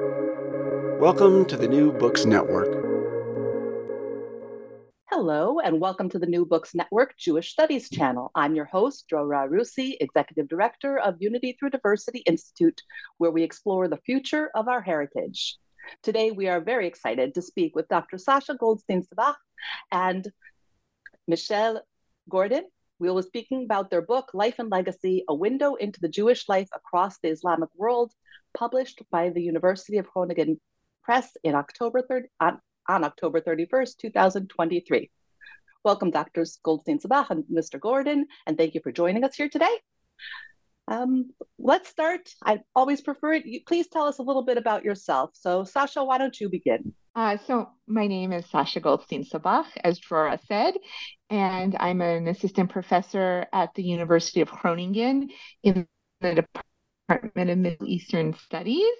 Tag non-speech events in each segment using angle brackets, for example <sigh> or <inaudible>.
Welcome to the New Books Network. Hello, and welcome to the New Books Network Jewish Studies channel. I'm your host, Drora Arussy, Executive Director of Unity Through Diversity Institute, where we explore the future of our heritage. Today, we are very excited to speak with Dr. Sasha Goldstein Sabbah and Michelle Gordon. We will be speaking about their book, Life and Legacy A Window into the Jewish Life Across the Islamic World, published by the University of Groningen Press in October 3rd, on, on October 31st, 2023. Welcome, Drs. Goldstein Sabbah and Mr. Gordon, and thank you for joining us here today. Um, let's start. I always prefer it. You, please tell us a little bit about yourself. So, Sasha, why don't you begin? Uh, so, my name is Sasha Goldstein Sabbah, as Drora said, and I'm an assistant professor at the University of Groningen in the Department Department of Middle Eastern Studies,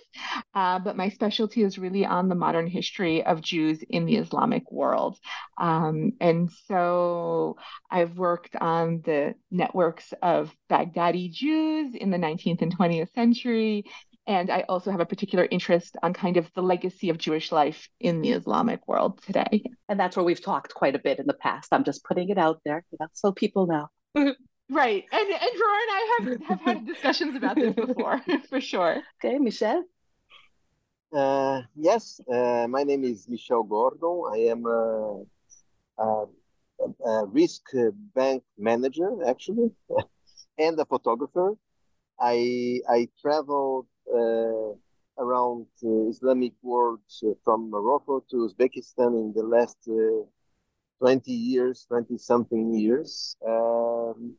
uh, but my specialty is really on the modern history of Jews in the Islamic world. Um, and so I've worked on the networks of Baghdadi Jews in the 19th and 20th century. And I also have a particular interest on kind of the legacy of Jewish life in the Islamic world today. And that's where we've talked quite a bit in the past. I'm just putting it out there, you know, so people know. <laughs> Right. And and Dror and I have, have had <laughs> discussions about this before, <laughs> for sure. Okay, Michelle. Uh, yes, uh, my name is Michel Gordon. I am a, a, a risk bank manager, actually, <laughs> and a photographer. I I traveled uh, around Islamic world from Morocco to Uzbekistan in the last uh, 20 years, 20 something years. Um,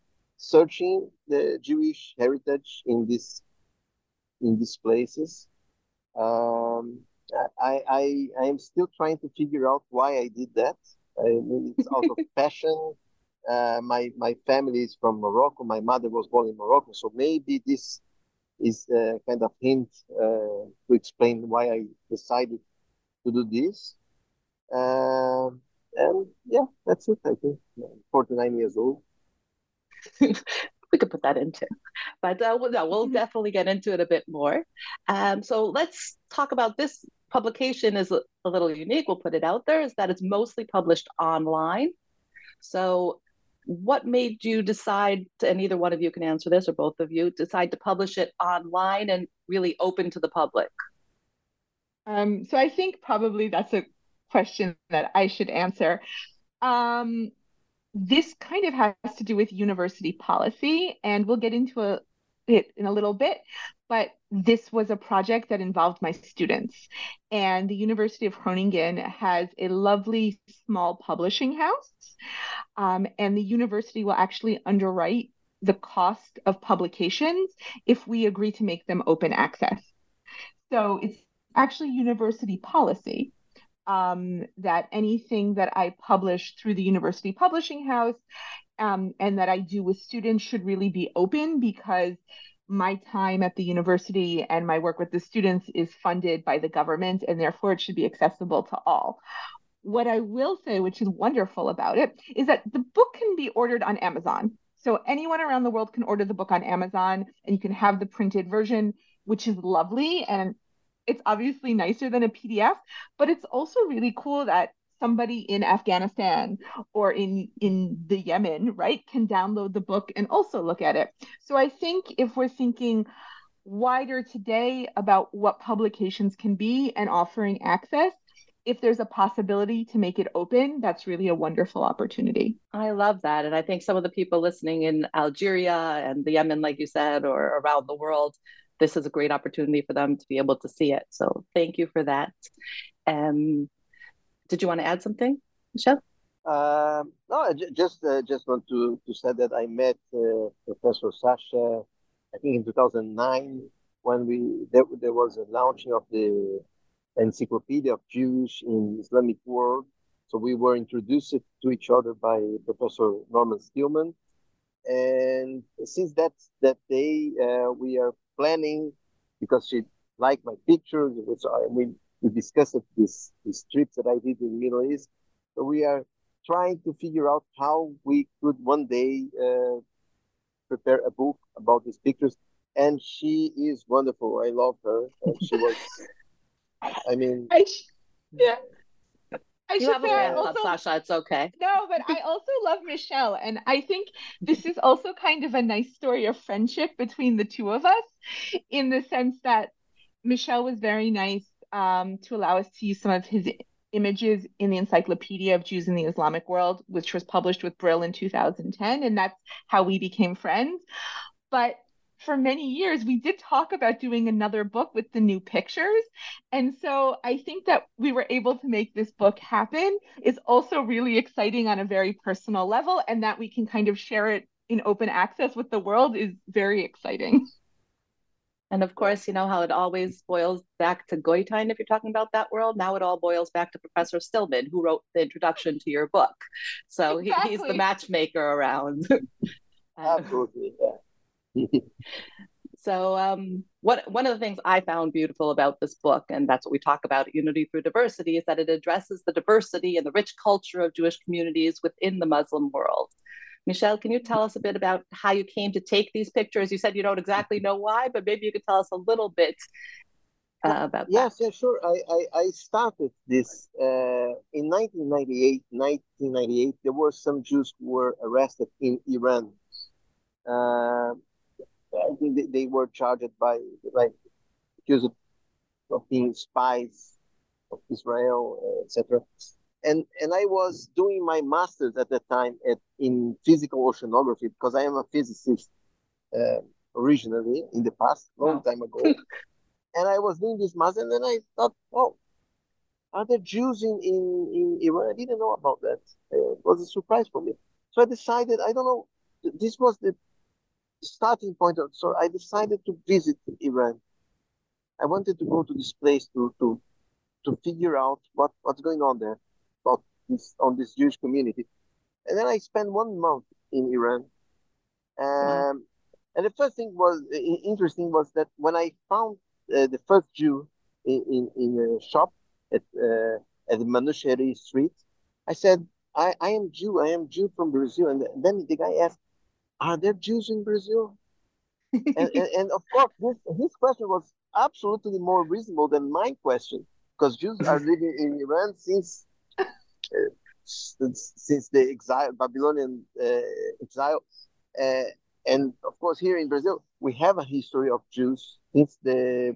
searching the Jewish heritage in this in these places. Um, I, I I am still trying to figure out why I did that. I mean, it's out of <laughs> passion. Uh, my my family is from Morocco. My mother was born in Morocco, so maybe this is a kind of hint uh, to explain why I decided to do this. Uh, and yeah, that's it. I think 49 years old. <laughs> we could put that into. But uh, we'll, no, we'll mm-hmm. definitely get into it a bit more. Um, so let's talk about this publication is a, a, little unique. We'll put it out there is that it's mostly published online. So what made you decide to, and either one of you can answer this or both of you decide to publish it online and really open to the public? Um, so I think probably that's a question that I should answer. Um, this kind of has to do with university policy, and we'll get into a, it in a little bit. But this was a project that involved my students. And the University of Groningen has a lovely small publishing house. Um, and the university will actually underwrite the cost of publications if we agree to make them open access. So it's actually university policy um, that anything that I publish through the University Publishing House um, and that I do with students should really be open because my time at the university and my work with the students is funded by the government and therefore it should be accessible to all. What I will say, which is wonderful about it, is that the book can be ordered on Amazon. So anyone around the world can order the book on Amazon and you can have the printed version, which is lovely. And it's obviously nicer than a PDF, but it's also really cool that somebody in Afghanistan or in in the Yemen, right, can download the book and also look at it. So I think if we're thinking wider today about what publications can be and offering access, if there's a possibility to make it open, that's really a wonderful opportunity. I love that. And I think some of the people listening in Algeria and the Yemen, like you said, or around the world, this is a great opportunity for them to be able to see it. So thank you for that. Um, did you want to add something, Michelle? Uh, no, just uh, just want to, to say that I met uh, Professor Sasha, I think in 2009 when we there, there was a launching of the Encyclopedia of Jews in Islamic World. So we were introduced to each other by Professor Norman Stillman, and since that that day uh, we are planning because she liked my pictures. So I, we, we discussed this, this trip that I did in the Middle East. So we are trying to figure out how we could one day uh, prepare a book about these pictures. And she is wonderful. I love her. And she was <laughs> I mean, I yeah. I you have a say I fan club, also Sasha. It's okay. no, but I also love Michelle, and I think this is also kind of a nice story of friendship between the two of us, in the sense that Michelle was very nice um, to allow us to use some of his images in the Encyclopedia of Jews in the Islamic World, which was published with Brill in 2010, and that's how we became friends. But for many years, we did talk about doing another book with the new pictures. And so I think that we were able to make this book happen is also really exciting on a very personal level, and that we can kind of share it in open access with the world is very exciting. And of course, you know how it always boils back to Goitein if you're talking about that world. Now it all boils back to Professor Stillman, who wrote the introduction to your book. So exactly. he, he's the matchmaker around. <laughs> absolutely. Yeah. <laughs> so um, what one of the things I found beautiful about this book, and that's what we talk about at Unity Through Diversity, is that it addresses the diversity and the rich culture of Jewish communities within the Muslim world. Michelle, can you tell us a bit about how you came to take these pictures? You said you don't exactly know why, but maybe you could tell us a little bit uh, about yes, that. yeah, sure. I, I, I started this uh, in 1998. 1998, there were some Jews who were arrested in Iran. Uh, I think they, they were charged by, like, accused of being spies of Israel, uh, etc and and I was doing my master's at that time at in physical oceanography because I am a physicist uh, originally in the past, long time ago. <laughs> and I was doing this master, and then I thought, oh, are there Jews in, in, in Iran? I didn't know about that. Uh, it was a surprise for me. So I decided, I don't know, this was the starting point. Of, so I decided to visit Iran. I wanted to go to this place to to to figure out what, what's going on there about this on this Jewish community. And then I spent one month in Iran. Um, and the first thing was interesting was that when I found uh, the first Jew in, in, in a shop at uh, at the Manusheri Street, I said, I, I am Jew. I am Jew from Brazil. And then the guy asked, Are there Jews in Brazil? <laughs> and, and, and, of course, this, his question was absolutely more reasonable than my question because Jews are <laughs> living in Iran since since, since the exile, Babylonian uh, exile. Uh, and of course, here in Brazil, we have a history of Jews since the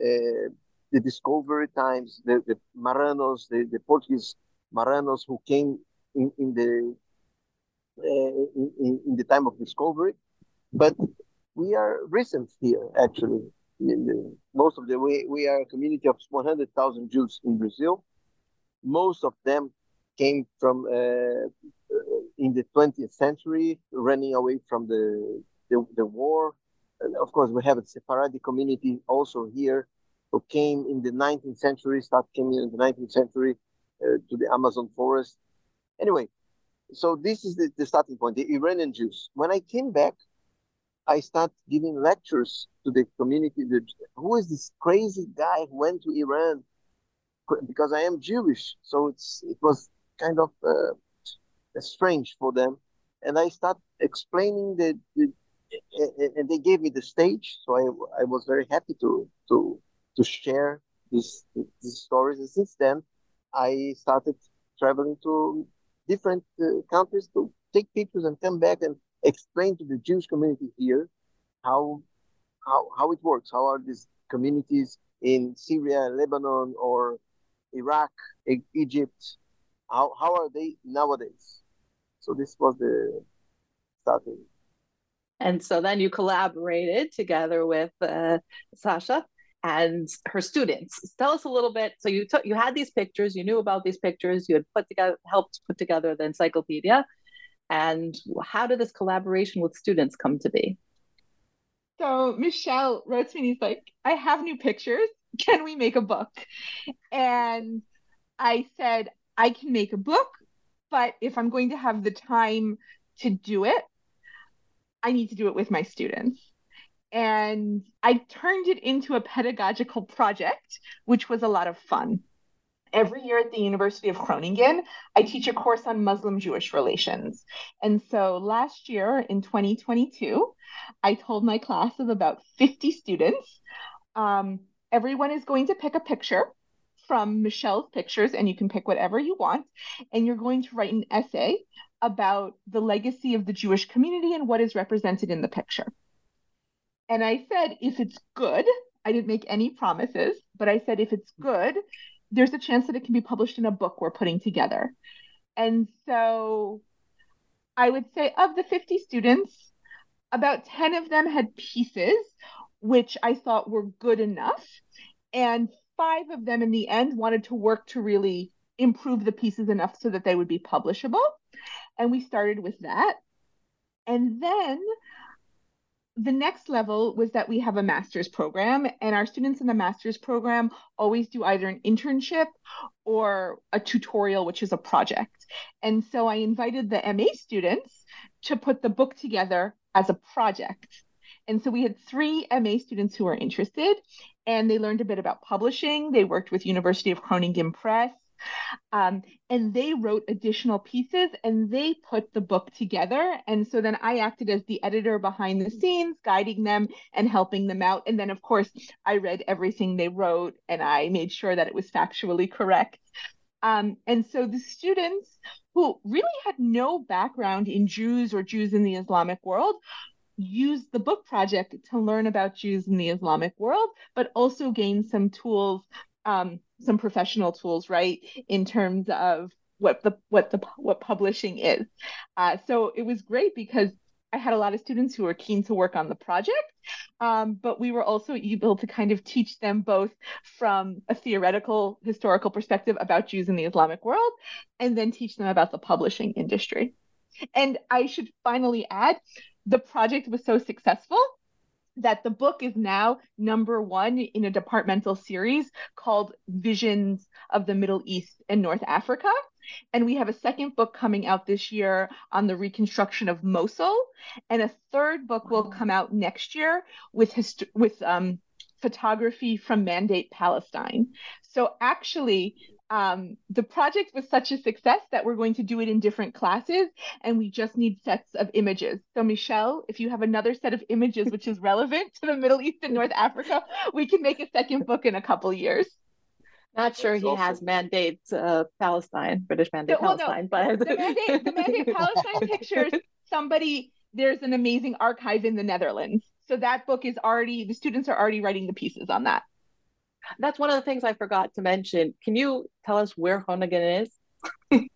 uh, the discovery times, the, the Marranos, the, the Portuguese Marranos who came in, in the uh, in, in, the time of discovery. But we are recent here, actually. Most of the we, we are a community of 100,000 Jews in Brazil. Most of them came from uh, in the 20th century, running away from the the, the war. And of course, we have a Sephardi community also here, who came in the 19th century, start came in the 19th century uh, to the Amazon forest. Anyway, so this is the, the starting point, the Iranian Jews. When I came back, I started giving lectures to the community. The, who is this crazy guy who went to Iran? Because I am Jewish, so it's it was kind of uh, strange for them. And I start explaining the, the, and they gave me the stage, so I, I was very happy to to to share these these stories. And since then, I started traveling to different uh, countries to take pictures and come back and explain to the Jewish community here how how how it works. How are these communities in Syria, Lebanon, or Iraq, Egypt, how, how are they nowadays? So this was the starting. And so then you collaborated together with uh, Sasha and her students. Tell us a little bit. So you took you had these pictures, you knew about these pictures, you had put together helped put together the encyclopedia. And how did this collaboration with students come to be? So Michelle wrote to me and he's like, I have new pictures. Can we make a book? And I said, I can make a book, but if I'm going to have the time to do it, I need to do it with my students. And I turned it into a pedagogical project, which was a lot of fun. Every year at the University of Groningen, I teach a course on Muslim Jewish relations. And so last year in 2022, I told my class of about 50 students um, everyone is going to pick a picture from Michelle's pictures, and you can pick whatever you want. And you're going to write an essay about the legacy of the Jewish community and what is represented in the picture. And I said, if it's good, I didn't make any promises, but I said, if it's good, there's a chance that it can be published in a book we're putting together. And so I would say of the 50 students, about 10 of them had pieces which I thought were good enough. And five of them in the end wanted to work to really improve the pieces enough so that they would be publishable. And we started with that. And then the next level was that we have a master's program, and our students in the master's program always do either an internship or a tutorial, which is a project. And so I invited the MA students to put the book together as a project. And so we had three MA students who were interested, and they learned a bit about publishing. They worked with University of Groningen Press. Um, and they wrote additional pieces and they put the book together. And so then I acted as the editor behind the scenes, guiding them and helping them out. And then, of course, I read everything they wrote and I made sure that it was factually correct. Um, and so the students who really had no background in Jews or Jews in the Islamic world used the book project to learn about Jews in the Islamic world, but also gain some tools um, some professional tools, right, in terms of what the what the what publishing is. Uh, so it was great because I had a lot of students who were keen to work on the project, um, but we were also able to kind of teach them both from a theoretical historical perspective about Jews in the Islamic world, and then teach them about the publishing industry. And I should finally add, the project was so successful that the book is now number one in a departmental series called Visions of the Middle East and North Africa. And we have a second book coming out this year on the reconstruction of Mosul. And a third book will come out next year with, hist- with um, photography from Mandate Palestine. So actually, um, the project was such a success that we're going to do it in different classes and we just need sets of images. So Michelle, if you have another set of images which is relevant to the Middle East and North Africa, we can make a second book in a couple years. Not sure That's he awesome. has mandates uh, Palestine, British mandate well, Palestine, no, but the mandate, the mandate Palestine <laughs> pictures somebody there's an amazing archive in the Netherlands. So that book is already the students are already writing the pieces on that. That's one of the things I forgot to mention. Can you tell us where Groningen is? <laughs>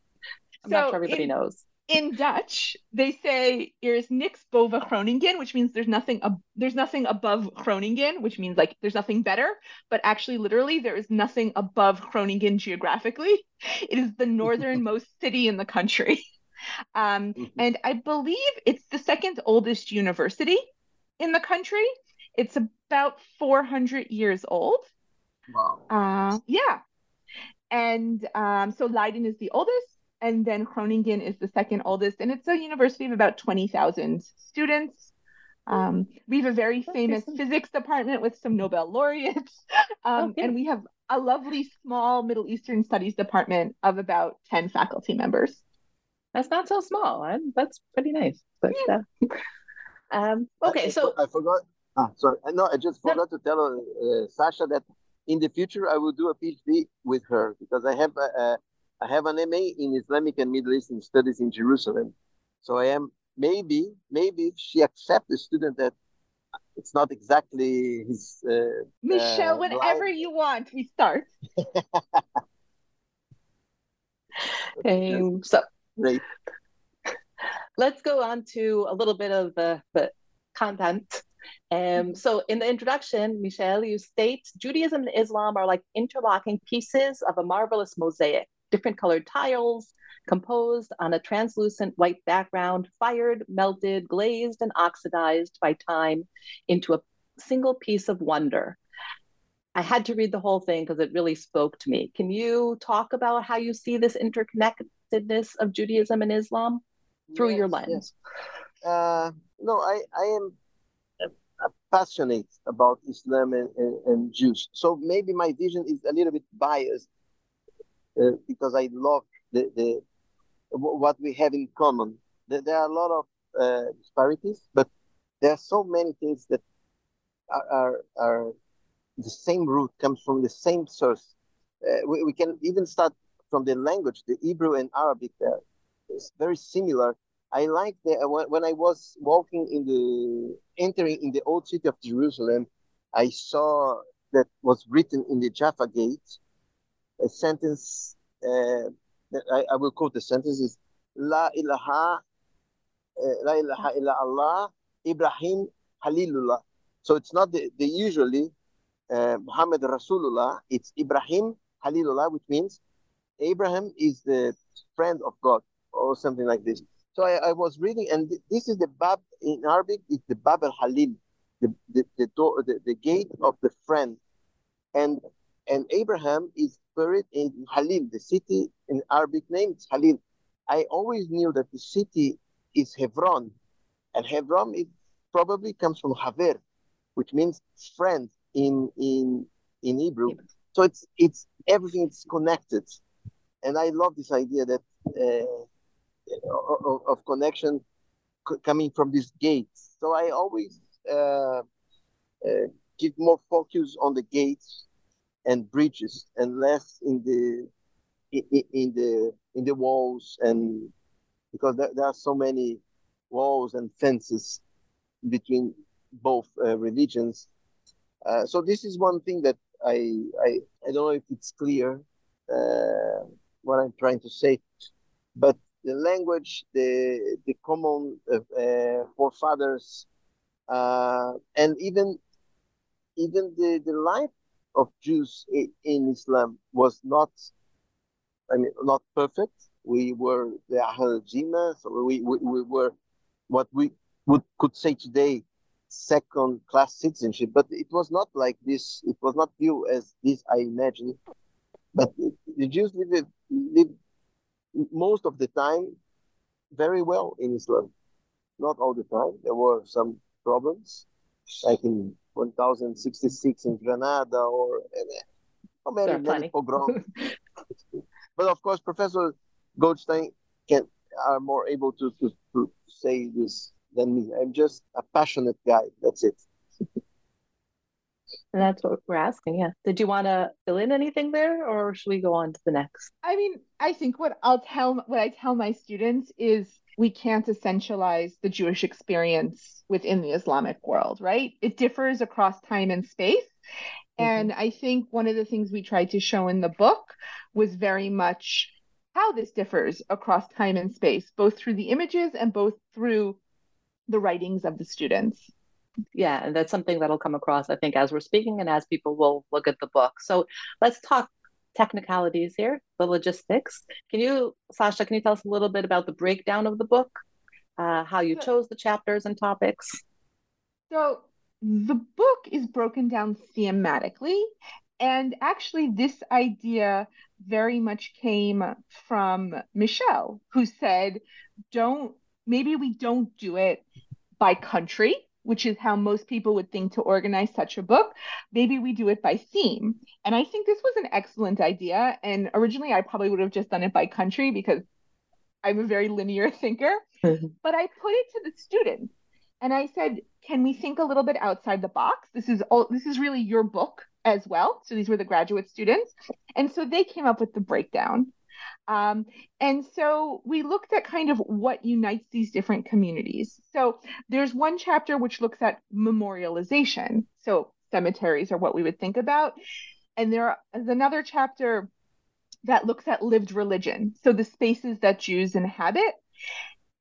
I'm so not sure everybody in, knows. In Dutch, they say "There's niks boven Groningen," which means there's nothing ab- there's nothing above Groningen, which means like there's nothing better. But actually, literally, there is nothing above Groningen geographically. It is the northernmost <laughs> city in the country, <laughs> um, mm-hmm. and I believe it's the second oldest university in the country. It's about 400 years old. Wow. Uh, yeah. And um, so Leiden is the oldest, and then Groningen is the second oldest, and it's a university of about 20,000 students. Um, we have a very famous physics department with some Nobel laureates, <laughs> um, okay. and we have a lovely small Middle Eastern studies department of about 10 faculty members. That's not so small. That's pretty nice. But, yeah. uh, um, okay, I, so I forgot. Ah, sorry, no, I just forgot no. to tell uh, Sasha that in the future, I will do a PhD with her because I have a, a I have an MA in Islamic and Middle Eastern Studies in Jerusalem. So I am maybe maybe if she accepts a student that it's not exactly his. Uh, Michelle, uh, whenever line. you want, we start. <laughs> um, so great. Let's go on to a little bit of the, the content um, so in the introduction, Michelle, you state Judaism and Islam are like interlocking pieces of a marvelous mosaic, different colored tiles composed on a translucent white background, fired, melted, glazed, and oxidized by time into a single piece of wonder. I had to read the whole thing because it really spoke to me. Can you talk about how you see this interconnectedness of Judaism and Islam through yes, your lens? Yes. Uh, no, I, I am passionate about Islam and, and, and, Jews. So maybe my vision is a little bit biased uh, because I love the, the what we have in common. There are a lot of uh, disparities, but there are so many things that are, are, are the same root, comes from the same source. uh, we, we can even start from the language, the Hebrew and Arabic. Uh, it's very similar. I like the when, when I was walking in the entering in the old city of Jerusalem, I saw that was written in the Jaffa Gate a sentence. Uh, I, I will quote the sentence: "Is La ilaha, uh, La ilaha illa Allah, Ibrahim Halilullah." So it's not the, the usually uh, Muhammad Rasulullah. It's Ibrahim Halilullah, which means Abraham is the friend of God, or something like this. So I, I was reading, and th- this is the Bab in Arabic. It's the Bab al Halil, the the the, door, the the gate of the friend, and and Abraham is buried in Halil, the city in Arabic name. It's Halil. I always knew that the city is Hebron, and Hebron it probably comes from Haver, which means friend in in in Hebrew. So it's it's everything is connected, and I love this idea that uh, of, of, connection coming from this gate. So I always uh, uh, give more focus on the gates and bridges, and less in the in, in the in the walls, and because there, there, are so many walls and fences between both uh, religions. Uh, so this is one thing that I I I don't know if it's clear uh, what I'm trying to say, but the language, the the common uh, uh, forefathers, uh, and even even the, the life of Jews in, Islam was not, I mean, not perfect. We were the Ahl Dhimma, so we, we, we were what we would could say today second class citizenship, but it was not like this. It was not viewed as this, I imagine. But the Jews lived, lived most of the time very well in Islam. Not all the time. There were some problems, like in 1066 in Granada or, uh, or many, many pogroms. <laughs> but of course, Professor Goldstein can are more able to, to, to say this than me. I'm just a passionate guy. That's it. <laughs> And that's what we're asking. Yeah. Did you want to fill in anything there, or should we go on to the next? I mean, I think what I'll tell what I tell my students is we can't essentialize the Jewish experience within the Islamic world, right? It differs across time and space. Mm-hmm. And I think one of the things we tried to show in the book was very much how this differs across time and space, both through the images and both through the writings of the students yeah, and that's something that'll come across, I think, as we're speaking and as people will look at the book. So let's talk technicalities here, the logistics. Can you, Sasha, can you tell us a little bit about the breakdown of the book, uh, how you chose the chapters and topics? So the book is broken down thematically. And actually, this idea very much came from Michelle, who said, don't, maybe we don't do it by country which is how most people would think to organize such a book. Maybe we do it by theme. And I think this was an excellent idea. And originally, I probably would have just done it by country because I'm a very linear <laughs> thinker. Mm-hmm. <laughs> But I put it to the students and I said, can we think a little bit outside the box? This is all, this is really your book as well. So these were the graduate students. And so they came up with the breakdown. Um, and so we looked at kind of what unites these different communities. So there's one chapter which looks at memorialization. So cemeteries are what we would think about. And there is another chapter that looks at lived religion. So the spaces that Jews inhabit.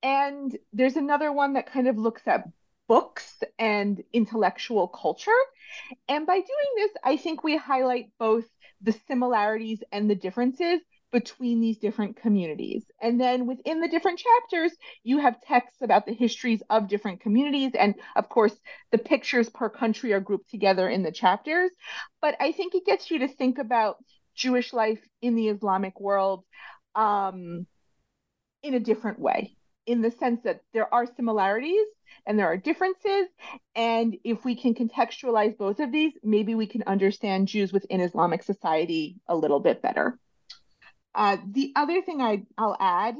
And there's another one that kind of looks at books and intellectual culture. And by doing this, I think we highlight both the similarities and the differences between these different communities. And then within the different chapters, you have texts about the histories of different communities. And of course, the pictures per country are grouped together in the chapters. But I think it gets you to think about Jewish life in the Islamic world um, in a different way, in the sense that there are similarities and there are differences. And if we can contextualize both of these, maybe we can understand Jews within Islamic society a little bit better. Uh, the other thing I, I'll add,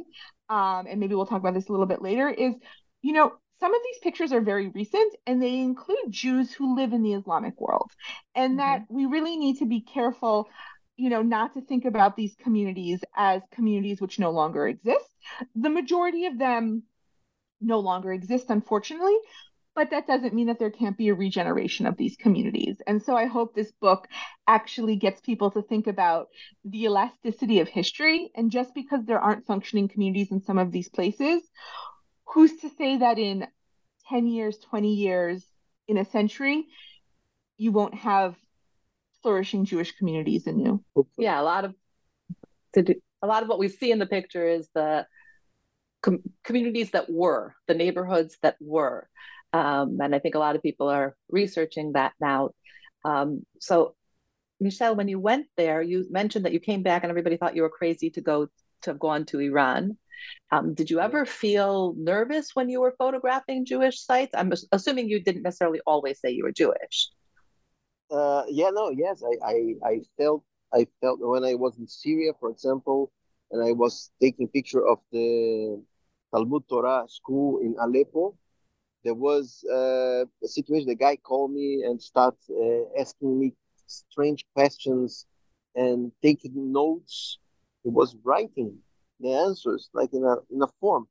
um, and maybe we'll talk about this a little bit later, is you know, some of these pictures are very recent and they include Jews who live in the Islamic world, and mm-hmm. that we really need to be careful you know, not to think about these communities as communities which no longer exist. The majority of them no longer exist, unfortunately, but that doesn't mean that there can't be a regeneration of these communities. And so I hope this book actually gets people to think about the elasticity of history. And just because there aren't functioning communities in some of these places, who's to say that in 10 years, 20 years, in a century, you won't have flourishing Jewish communities in you? Yeah, a lot of to do, a lot of what we see in the picture is the com- communities that were, the neighborhoods that were. Um, and I think a lot of people are researching that now. Um, so, Michelle, when you went there, you mentioned that you came back and everybody thought you were crazy to go to have gone to Iran. Um, did you ever feel nervous when you were photographing Jewish sites? I'm assuming you didn't necessarily always say you were Jewish. Uh, yeah, no, yes, I, I, I felt, I felt when I was in Syria, for example, and I was taking picture of the Talmud Torah school in Aleppo. There was uh, a situation. The guy called me and started uh, asking me strange questions and taking notes. He was writing the answers like in a in a form.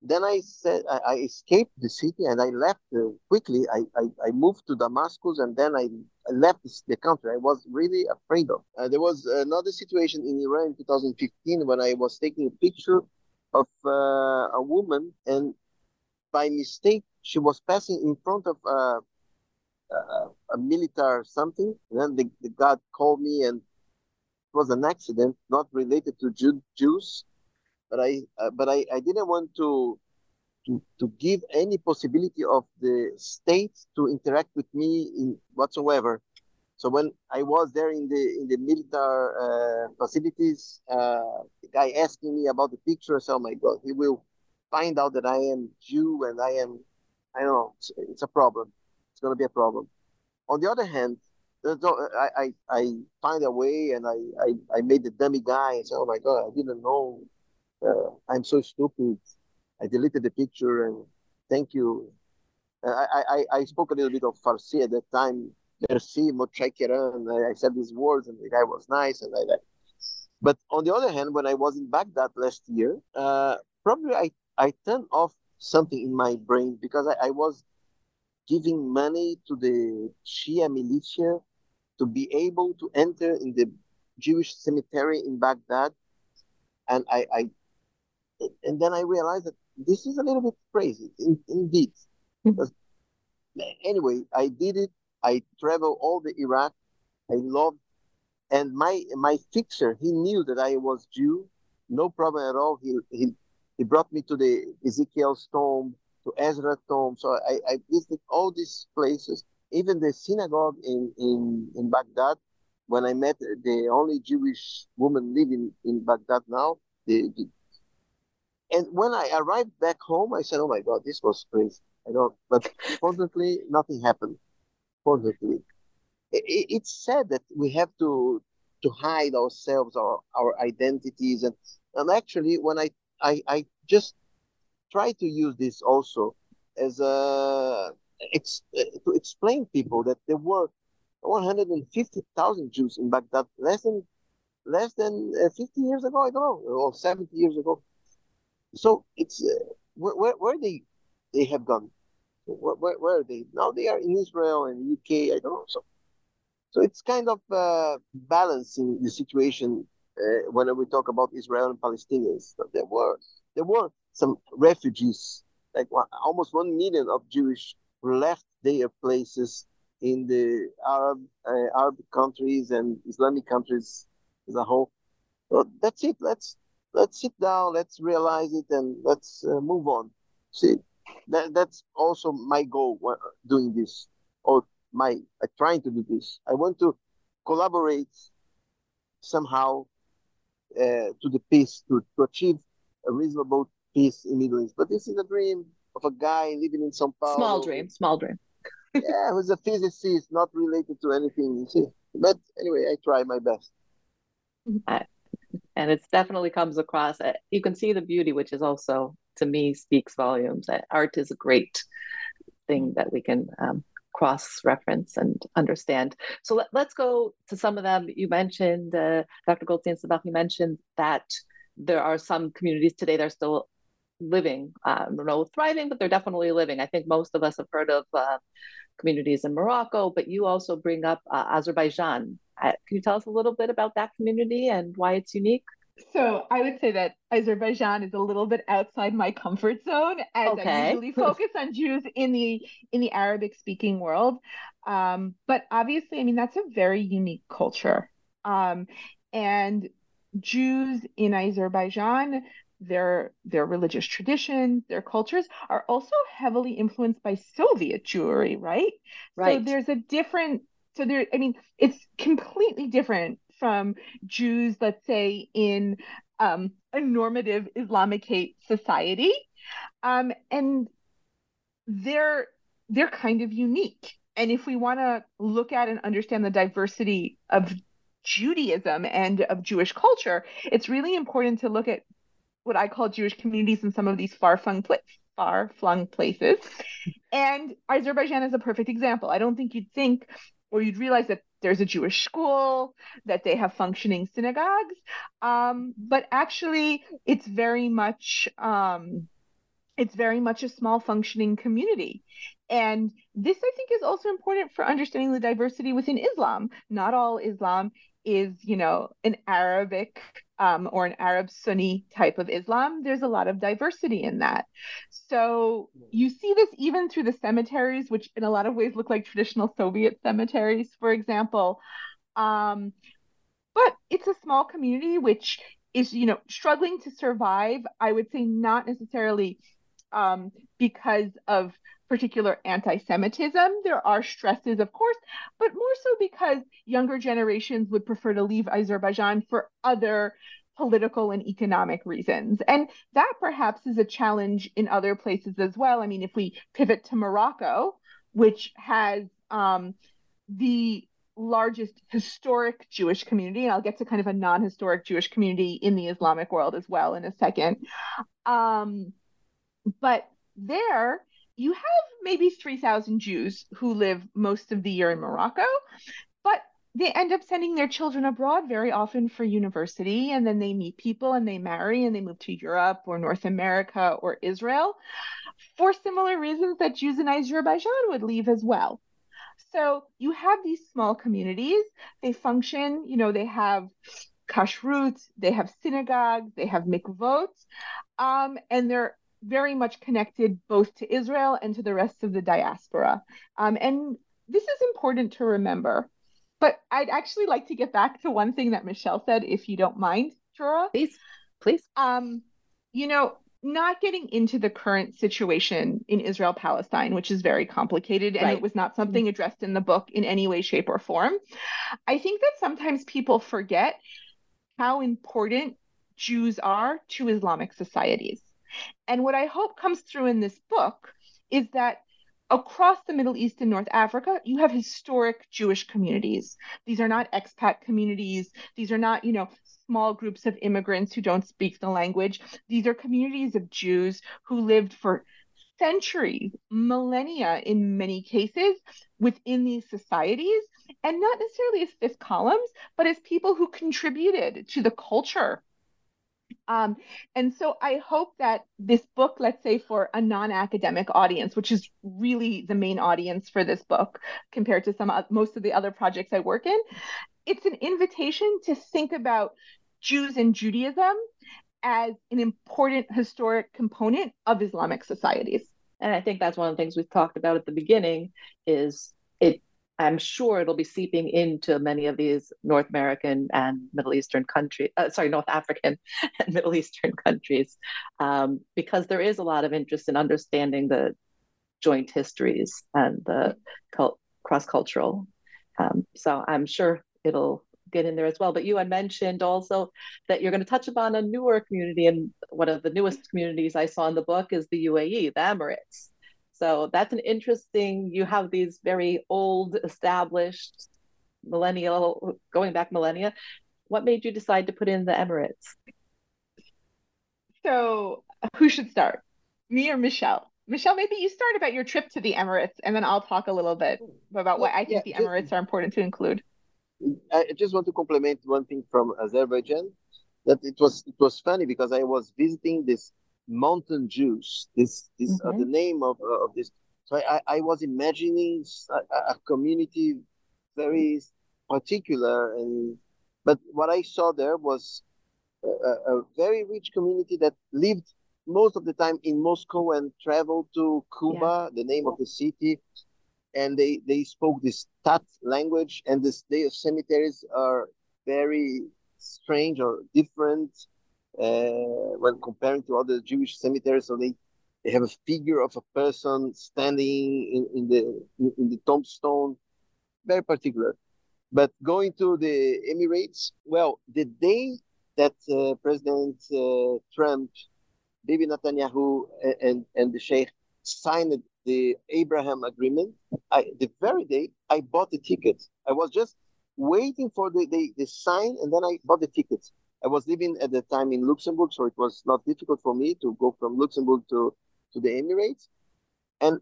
Then I said I, I escaped the city and I left uh, quickly. I, I, I moved to Damascus and then I, I left the country. I was really afraid of. Uh, there was another situation in Iran in 2015 when I was taking a picture of uh, a woman and by mistake she was passing in front of uh, uh, a military something. And then the, the God called me and it was an accident, not related to Jew, Jews but I uh, but I, I didn't want to to to give any possibility of the state to interact with me in whatsoever. So when I was there in the in the military uh, facilities, uh, the guy asking me about the pictures, oh my God, he will find out that I am Jew and I am, I don't know, it's, it's a problem. It's going to be a problem. On the other hand, no, I, I, I find a way and I, I, I made the dummy guy and say, oh my God, I didn't know uh, I'm so stupid. I deleted the picture and thank you. Uh, I, I, I spoke a little bit of Farsi at that time. Merci, and I, said these words and the guy was nice and like. But on the other hand, when I was in Baghdad last year, uh, probably I, I turned off something in my brain because I, I was giving money to the Shia militia to be able to enter in the Jewish cemetery in Baghdad. And I, I and then I realized that this is a little bit crazy, in, indeed. Mm-hmm. Anyway, I did it. I traveled all the Iraq. I loved, and my my fixer, he knew that I was Jew, no problem at all. He he he brought me to the Ezekiel's tomb, to Ezra's tomb. So I, I visited all these places, even the synagogue in, in, in Baghdad. When I met the only Jewish woman living in Baghdad now, the, the, and when I arrived back home, I said, "Oh my God, this was crazy." I don't, but fortunately, nothing happened. Fortunately, it, it's sad that we have to to hide ourselves, our our identities, and and actually, when I I, I just try to use this also as a ex, to explain people that there were 150,000 Jews in Baghdad less than less than uh, 50 years ago. I don't know, or 70 years ago. So it's uh, where, where, where they they have gone. Where, where, where, are they now? They are in Israel and UK. I don't know. So so it's kind of uh, balancing the situation uh, when we talk about Israel and Palestinians. There were there were some refugees, like almost one million of Jewish left their places in the Arab uh, Arab countries and Islamic countries as a whole. So that's it. Let's let's sit down, let's realize it, and let's uh, move on. See, that, that's also my goal when doing this, or my uh, trying to do this. I want to collaborate somehow to the peace, to, to achieve a reasonable peace in Middle East. But this is a dream of a guy living in São Paulo. Small dream, small dream. <laughs> yeah, who's a physicist, not related to anything, you see. But anyway, I try my best. I, and it definitely comes across uh, you can see the beauty which is also to me speaks volumes art is a great thing that we can um, cross reference and understand. So let, us go to some of them. You mentioned, uh, Dr. Goldstein you mentioned that there are some communities today that are still living, um, I don't know, thriving, but they're definitely living. I think most of us have heard of uh, communities in Morocco, but you also bring up uh, Azerbaijan. Uh, can you tell us a little bit about that community and why it's unique? So I would say that Azerbaijan is a little bit outside my comfort zone, as okay. I usually <laughs> focus on Jews in the in the Arabic speaking world. Um, but obviously, I mean that's a very unique culture, um, and Jews in Azerbaijan, their their religious traditions, their cultures are also heavily influenced by Soviet Jewry, right? Right. So there's a different. So there, I mean, it's completely different from Jews, let's say, in um, a normative Islamicate society, um, and they're they're kind of unique. And if we want to look at and understand the diversity of Judaism and of Jewish culture, it's really important to look at what I call Jewish communities in some of these far-flung pla- far-flung places. <laughs> And Azerbaijan is a perfect example. I don't think you'd think or you'd realize that there's a Jewish school, that they have functioning synagogues. Um, but actually, it's very much um, it's very much a small functioning community. And this, I think, is also important for understanding the diversity within Islam. Not all Islam is, you know, an Arabic um, or an Arab Sunni type of Islam, there's a lot of diversity in that. So you see this even through the cemeteries, which in a lot of ways look like traditional Soviet cemeteries, for example. Um, but it's a small community which is, you know, struggling to survive. I would say not necessarily um, because of particular anti Semitism. There are stresses, of course, but more so because younger generations would prefer to leave Azerbaijan for other political and economic reasons. And that perhaps is a challenge in other places as well. I mean, if we pivot to Morocco, which has um, the largest historic Jewish community, and I'll get to kind of a non historic Jewish community in the Islamic world as well in a second. Um, but there, you have maybe 3,000 Jews who live most of the year in Morocco, but they end up sending their children abroad very often for university, and then they meet people and they marry and they move to Europe or North America or Israel for similar reasons that Jews in Azerbaijan would leave as well. So you have these small communities, they function, you know, they have kashrut, they have synagogues, they have mikvot, um, and they're very much connected both to Israel and to the rest of the diaspora. Um, and this is important to remember. But I'd actually like to get back to one thing that Michelle said, if you don't mind, Drora. Please, please. Um, you know, not getting into the current situation in Israel Palestine, which is very complicated, and right. it was not something addressed in the book in any way, shape, or form. I think that sometimes people forget how important Jews are to Islamic societies. And what I hope comes through in this book is that across the Middle East and North Africa, you have historic Jewish communities. These are not expat communities. These are not, you know, small groups of immigrants who don't speak the language. These are communities of Jews who lived for centuries, millennia in many cases within these societies, and not necessarily as fifth columns, but as people who contributed to the culture um, and so I hope that this book, let's say for a non-academic audience, which is really the main audience for this book compared to some most of the other projects I work in, it's an invitation to think about Jews and Judaism as an important historic component of Islamic societies. And I think that's one of the things we've talked about at the beginning is it I'm sure it'll be seeping into many of these North American and Middle Eastern countries, uh, sorry, North African <laughs> and Middle Eastern countries, um, because there is a lot of interest in understanding the joint histories and the cult- cross cultural. Um, so I'm sure it'll get in there as well. But you had mentioned also that you're going to touch upon a newer community, and one of the newest communities I saw in the book is the UAE, the Emirates. So that's an interesting, you have these very old, established, millennial, going back millennia. What made you decide to put in the Emirates? So, who should start? Me or Michelle? Michelle, maybe you start about your trip to the Emirates, and then I'll talk a little bit about what I think yeah, the Emirates just, are important to include. I just want to compliment one thing from Azerbaijan that it was it was funny because I was visiting this mountain Jews. This this mm-hmm. uh, the name of uh, of this. So I, I was imagining a, a community very particular and but what I saw there was a, a, very rich community that lived most of the time in Moscow and traveled to Kuba, yeah. the name of the city, and they they spoke this Tat language, and this their cemeteries are very strange or different uh, when comparing to other Jewish cemeteries. So they they have a figure of a person standing in, in the in the tombstone, very particular. But going to the Emirates, well, the day that uh, President uh, Trump, Bibi Netanyahu, and, and the Sheikh signed the Abraham Agreement, I, the very day I bought the ticket. I was just waiting for the, the, the sign and then I bought the tickets. I was living at the time in Luxembourg, so it was not difficult for me to go from Luxembourg to, to the Emirates. And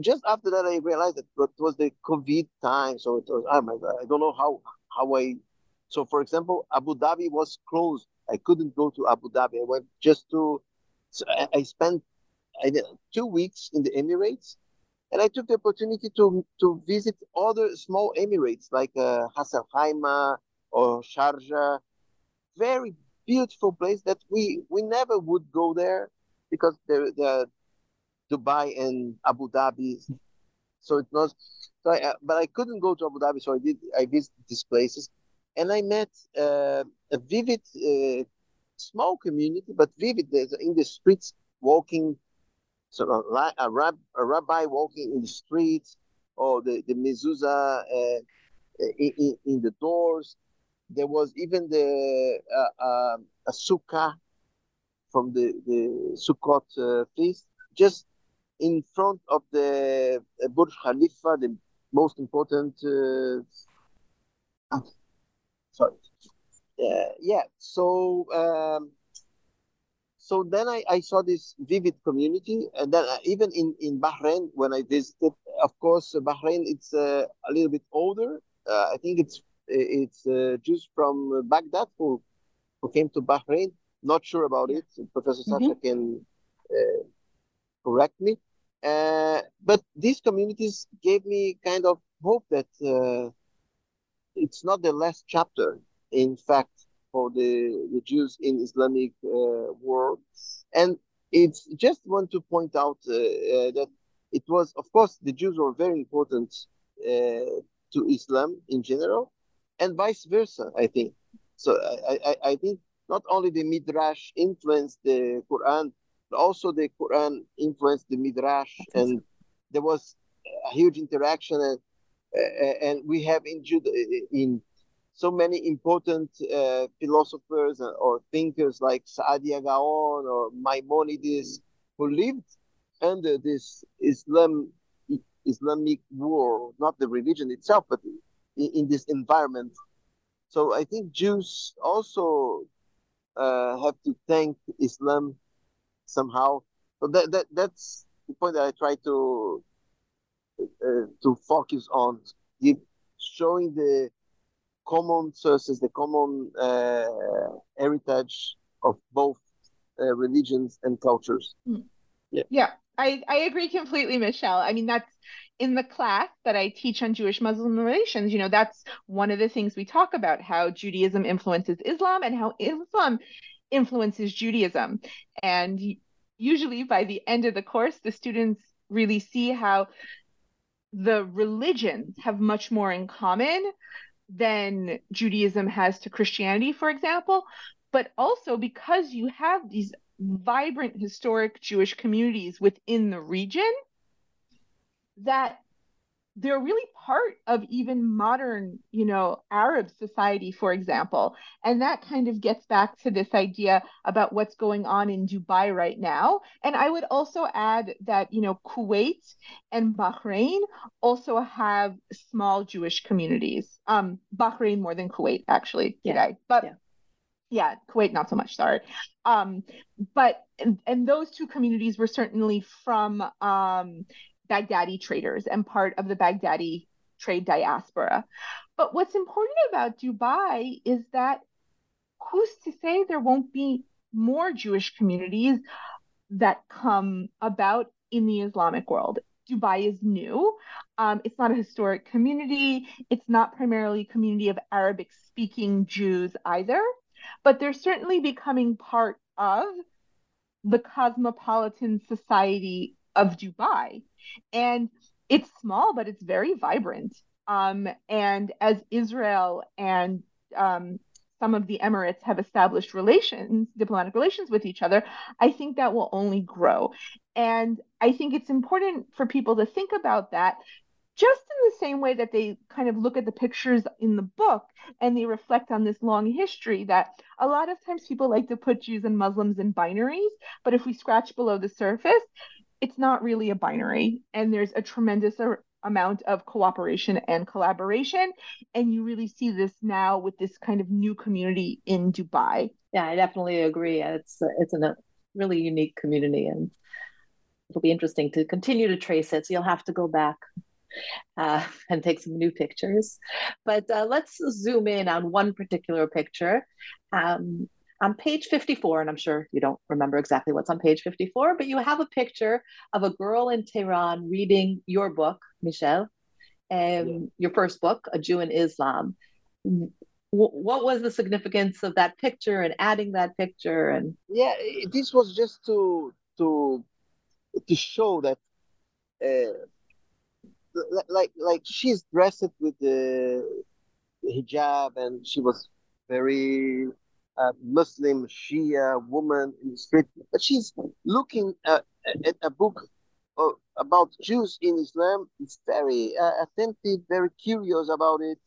just after that, I realized that it was the COVID time. So it was, I don't know how, how I, so for example, Abu Dhabi was closed. I couldn't go to Abu Dhabi. I went just to, so I, I spent I two weeks in the Emirates and I took the opportunity to, to visit other small Emirates like uh, Al Khaimah or Sharjah. Very beautiful place that we, we never would go there because they're, they're Dubai and Abu Dhabi. So it was, so I, uh, but I couldn't go to Abu Dhabi, so I did. I visited these places, and I met uh, a vivid, uh, small community, but vivid in the streets, walking. So a, a, rab, a rabbi walking in the streets, or the the mezuzah uh, in, in, the doors. There was even the uh, uh, a sukkah from the the Sukkot feast, just in front of the uh, Burj Khalifa, the most important. Uh, sorry. Uh, yeah. So. Um, so then I, I saw this vivid community, and then uh, even in, in Bahrain when I visited, of course, Bahrain it's uh, a little bit older. Uh, I think it's it's Jews from Baghdad who who came to Bahrain. Not sure about it. Professor Sasha mm-hmm. can correct me. Uh, but these communities gave me kind of hope that uh, it's not the last chapter, in fact, for the, the Jews in Islamic uh, world. And it's just want to point out uh, uh, that it was, of course, the Jews were very important to Islam in general, and vice versa, I think. So I, I, I think not only the Midrash influenced the Quran, but also the Quran influenced the Midrash, and there was a huge interaction. And, uh, and we have in Jude, in so many important uh, philosophers or thinkers like Saadia Gaon or Maimonides who lived under this Islam Islamic war, not the religion itself, but in, in this environment. So I think Jews also uh, have to thank Islam somehow. So that, that that's the point that I try to uh, to focus on, give, showing the common sources, the common uh, heritage of both uh, religions and cultures. Hmm. Yeah. Yeah, I, I agree completely, Michelle. I mean, that's in the class that I teach on Jewish Muslim relations. You know, that's one of the things we talk about how Judaism influences Islam and how Islam influences Judaism. And usually by the end of the course, the students really see how the religions have much more in common than Judaism has to Christianity, for example. But also because you have these vibrant historic Jewish communities within the region, that they're really part of even modern, you know, Arab society, for example. And that kind of gets back to this idea about what's going on in Dubai right now. And I would also add that, you know, Kuwait and Bahrain also have small Jewish communities. Um, Bahrain more than Kuwait, actually, today. But yeah. yeah, Kuwait not so much. Sorry, um, but and, and those two communities were certainly from um, Baghdadi traders and part of the Baghdadi trade diaspora. But what's important about Dubai is that who's to say there won't be more Jewish communities that come about in the Islamic world? Dubai is new. Um, it's not a historic community. It's not primarily a community of Arabic speaking Jews either, but they're certainly becoming part of the cosmopolitan society of Dubai. And it's small, but it's very vibrant. Um, and as Israel and um, some of the Emirates have established relations, diplomatic relations with each other, I think that will only grow. And I think it's important for people to think about that just in the same way that they kind of look at the pictures in the book and they reflect on this long history that a lot of times people like to put Jews and Muslims in binaries, but if we scratch below the surface, it's not really a binary and there's a tremendous amount of cooperation and collaboration and you really see this now with this kind of new community in Dubai. Yeah, I definitely agree. It's it's a really unique community and it'll be interesting to continue to trace it. So you'll have to go back uh, <laughs> and take some new pictures. But uh, let's zoom in on one particular picture. Um, on page 54, and I'm sure you don't remember exactly what's on page 54, but you have a picture of a girl in Tehran reading your book, Michelle, and yeah. your first book, A Jew in Islam. W- what was the significance of that picture and adding that picture? And yeah, this was just to to to show that, uh, like like she's dressed with the hijab and she was very a Muslim Shia woman in the street, but she's looking at, at a book uh, about Jews in Islam. It's very uh, attentive, very curious about it.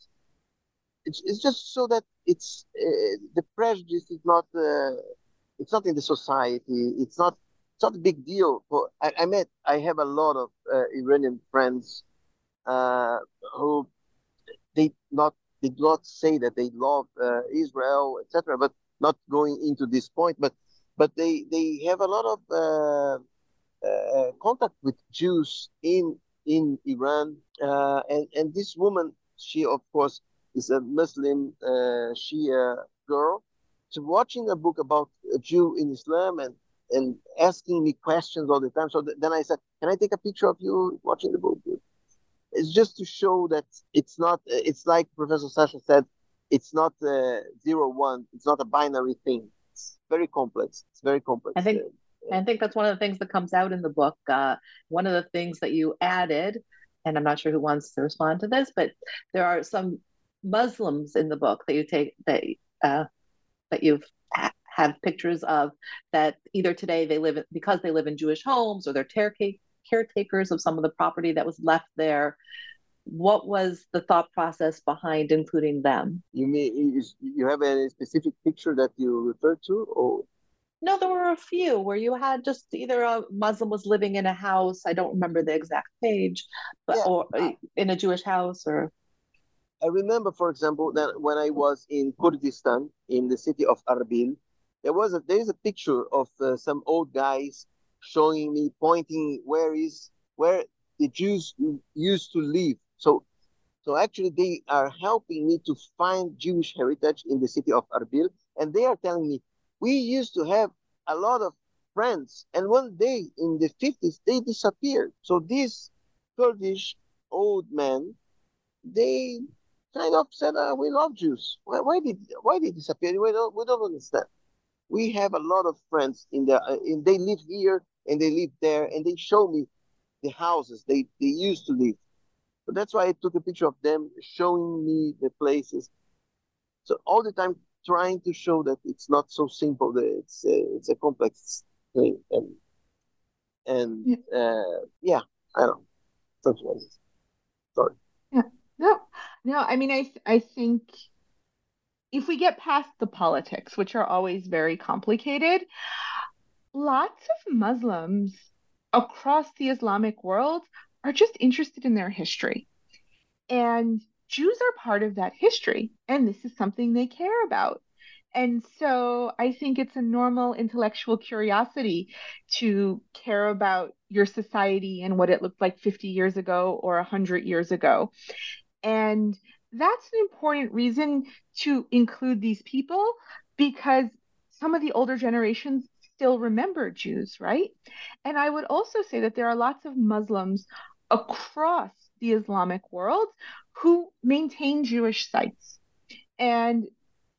It's, it's just so that it's uh, the prejudice is not uh, it's not in the society. It's not it's not a big deal. For I, I met I have a lot of uh, Iranian friends uh, who they not do not say that they love uh, Israel, etc. But not going into this point, but but they they have a lot of uh, uh, contact with Jews in in Iran, uh, and and this woman, she of course is a Muslim uh, Shia girl. So watching a book about a Jew in Islam and and asking me questions all the time. So th- then I said, "Can I take a picture of you watching the book?" It's just to show that it's not. It's like Professor Sasha said it's not a zero one. It's not a binary thing. It's very complex. It's very complex. I think I think that's one of the things that comes out in the book. Uh, one of the things that you added, and I'm not sure who wants to respond to this, but there are some Muslims in the book that you take that uh, that you've have pictures of that either today they live because they live in Jewish homes or they're caretakers of some of the property that was left there what was the thought process behind including them? You mean you have a specific picture that you refer to, or? No, there were a few where you had just either a Muslim was living in a house. I don't remember the exact page, but yeah. or in a Jewish house, or. I remember, for example, that when I was in Kurdistan, in the city of Arbil, there was a there is a picture of uh, some old guys showing me, pointing where is where the Jews used to live so, so actually, they are helping me to find Jewish heritage in the city of Arbil, and they are telling me we used to have a lot of friends, and one day in the 50s they disappeared. So these Kurdish old men, they kind of said, uh, "We love Jews. Why, why did why did they disappear? We don't we don't understand. We have a lot of friends in there, uh, and they live here and they live there, and they show me the houses they they used to live." So that's why I took a picture of them showing me the places. So all the time trying to show that it's not so simple. That it's a, it's a complex thing, and and uh, yeah, I don't know. Something. Sorry. Yeah. No, no. I mean, I I think if we get past the politics, which are always very complicated, lots of Muslims across the Islamic world are just interested in their history. And Jews are part of that history, and this is something they care about. And so I think it's a normal intellectual curiosity to care about your society and what it looked like 50 years ago or 100 years ago. And that's an important reason to include these people because some of the older generations still remember Jews, right? And I would also say that there are lots of Muslims across the Islamic world who maintain Jewish sites. And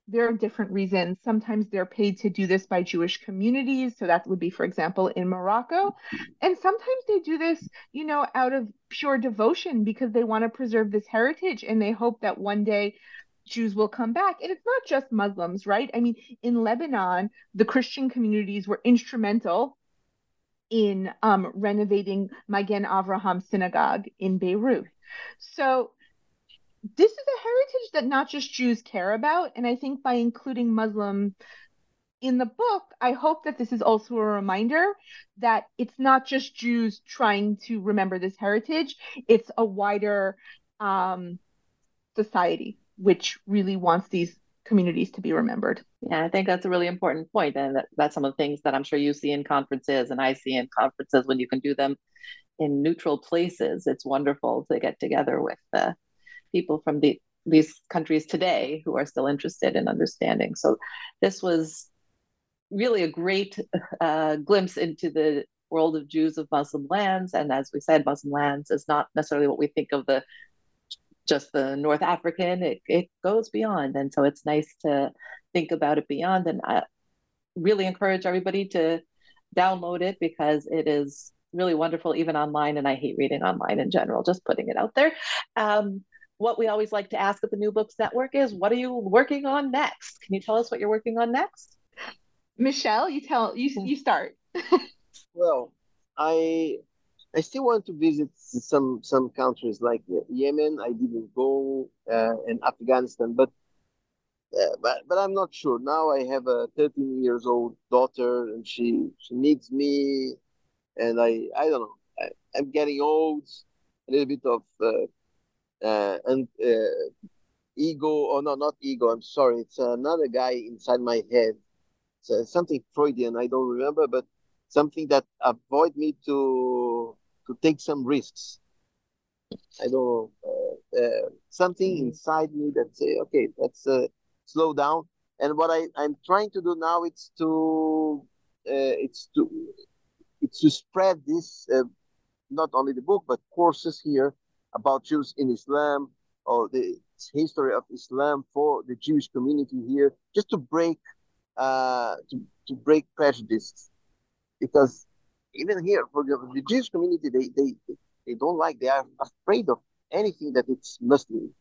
there are different reasons. Sometimes they're paid to do this by Jewish communities. So that would be, for example, in Morocco. And sometimes they do this, you know, out of pure devotion because they want to preserve this heritage and they hope that one day Jews will come back. And it's not just Muslims, right? I mean, in Lebanon, the Christian communities were instrumental in um, renovating Magen Avraham Synagogue in Beirut. So this is a heritage that not just Jews care about. And I think by including Muslim in the book, I hope that this is also a reminder that it's not just Jews trying to remember this heritage, it's a wider um, society which really wants these communities to be remembered. Yeah, I think that's a really important point, and that, that's some of the things that I'm sure you see in conferences, and I see in conferences when you can do them in neutral places. It's wonderful to get together with uh, people from the these countries today who are still interested in understanding. So this was really a great uh, glimpse into the world of Jews of Muslim lands. And as we said, Muslim lands is not necessarily what we think of the just the North African. It it goes beyond, and so it's nice to think about it beyond. And I really encourage everybody to download it because it is really wonderful, even online. And I hate reading online in general. Just putting it out there. Um, what we always like to ask at the New Books Network is, what are you working on next? Can you tell us what you're working on next? Michelle, you tell you you start. <laughs> well, I I still want to visit some some countries like Yemen. I didn't go, uh, Afghanistan, but uh, but but I'm not sure. Now I have a 13 years old daughter, and she she needs me, and I I don't know. I, am getting old, a little bit of uh, uh, and uh, ego or no not ego i'm sorry it's another guy inside my head it's uh, something freudian i don't remember but something that avoid me to to take some risks. I don't know uh, uh, something mm-hmm. inside me that say okay let's uh, slow down. And what I, i'm trying to do now it's to it's to it's to spread this not only the book but courses here about Jews in Islam or the history of Islam for the Jewish community here, just to break uh, to, to break prejudice, because even here for the, the Jewish community, they, they they don't like, they are afraid of anything that it's Muslim.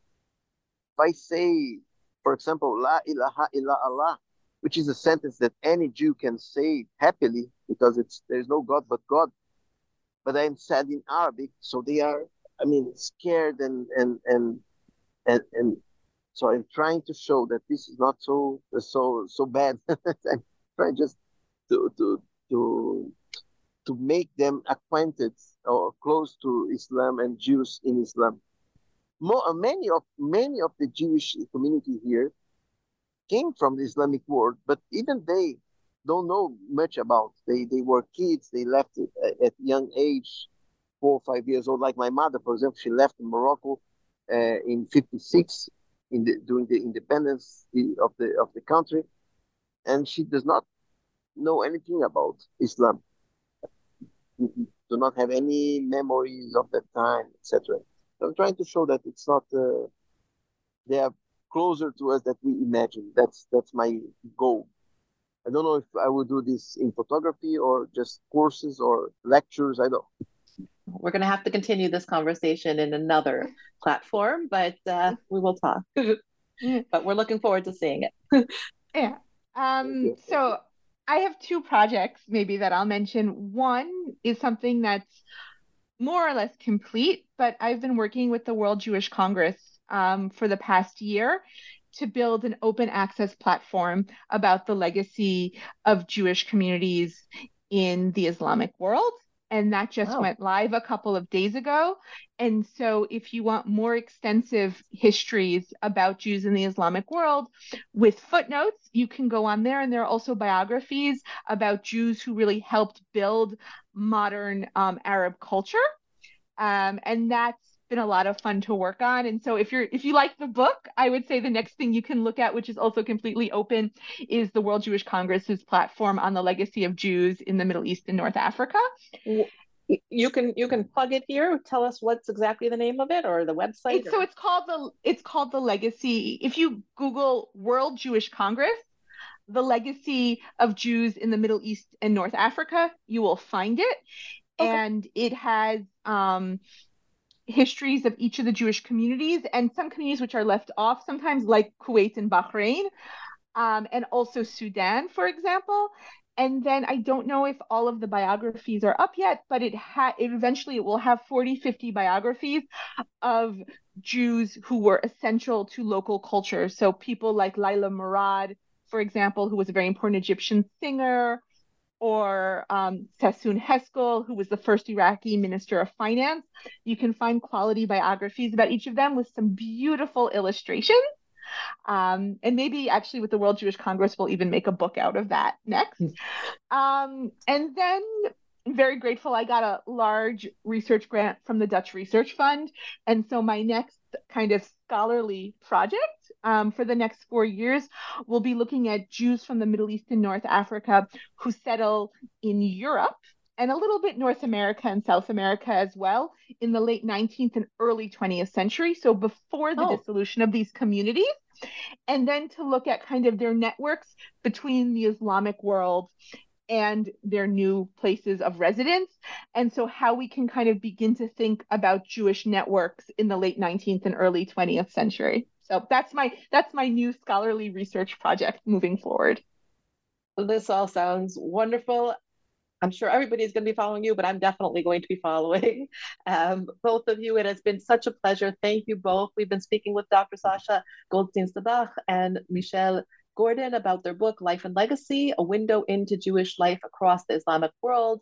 If I say, for example, La ilaha illa Allah, which is a sentence that any Jew can say happily because it's there's no God but God, but I'm said in Arabic, so they are I mean, scared and and and and, and so I'm trying to show that this is not so so so bad. <laughs> I'm trying just to to to to make them acquainted or close to Islam and Jews in Islam. More, uh, many of many of the Jewish community here came from the Islamic world, but even they don't know much about. They they were kids. They left it uh, at young age four or five years old, like my mother, for example, she left Morocco uh, in '56 in the, during the independence eh, of the of the country, and she does not know anything about Islam. Do not have any memories of that time, etc. So I'm trying to show that it's not. Uh, they are closer to us that we imagine. That's that's my goal. I don't know if I will do this in photography or just courses or lectures. I don't we're going to have to continue this conversation in another platform, but uh, we will talk. <laughs> but we're looking forward to seeing it. <laughs> yeah. Um, so I have two projects maybe that I'll mention. One is something that's more or less complete, but I've been working with the World Jewish Congress um, for the past year to build an open access platform about the legacy of Jewish communities in the Islamic world. And that just wow. went live a couple of days ago. And so, if you want more extensive histories about Jews in the Islamic world with footnotes, you can go on there. And there are also biographies about Jews who really helped build modern um, Arab culture. Um, and that's been a lot of fun to work on. And so if you're if you like the book, I would say the next thing you can look at, which is also completely open, is the World Jewish Congress's platform on the legacy of Jews in the Middle East and North Africa. You can you can plug it here. Tell us what's exactly the name of it or the website. It's, so it's called the it's called the legacy. If you Google World Jewish Congress, the legacy of Jews in the Middle East and North Africa, you will find it. Okay. And it has um, histories of each of the Jewish communities and some communities which are left off, sometimes like Kuwait and Bahrain, um, and also Sudan, for example. And then I don't know if all of the biographies are up yet, but it ha- it eventually it will have 40, 50 biographies of Jews who were essential to local culture. So people like Laila Murad, for example, who was a very important Egyptian singer, or um, Sassoon Heskel, who was the first Iraqi minister of finance. You can find quality biographies about each of them with some beautiful illustrations. Um, and maybe actually with the World Jewish Congress, we'll even make a book out of that next. Hmm. Um, and then I'm very grateful I got a large research grant from the Dutch Research Fund. And so my next kind of scholarly project um, for the next four years, we'll be looking at Jews from the Middle East and North Africa who settle in Europe and a little bit North America and South America as well in the late 19th and early 20th century. So before the oh. dissolution of these communities. And then to look at kind of their networks between the Islamic world and their new places of residence. And so, how we can kind of begin to think about Jewish networks in the late 19th and early 20th century. So that's my that's my new scholarly research project moving forward. This all sounds wonderful. I'm sure everybody's going to be following you, but I'm definitely going to be following <laughs> um, both of you. It has been such a pleasure. Thank you both. We've been speaking with Dr. Sasha Goldstein Sabbah and Michelle Gordon about their book, Life and Legacy A Window into Jewish Life Across the Islamic World,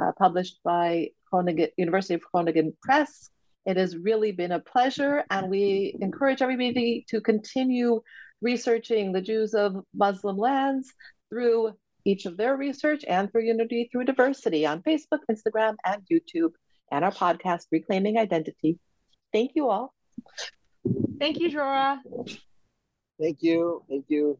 uh, published by Groningen, University of Groningen Press. It has really been a pleasure, and we encourage everybody to continue researching the Jews of Muslim lands through each of their research and through Unity Through Diversity on Facebook, Instagram, and YouTube, and our podcast, Reclaiming Identity. Thank you all. Thank you, Drora. Thank you. Thank you.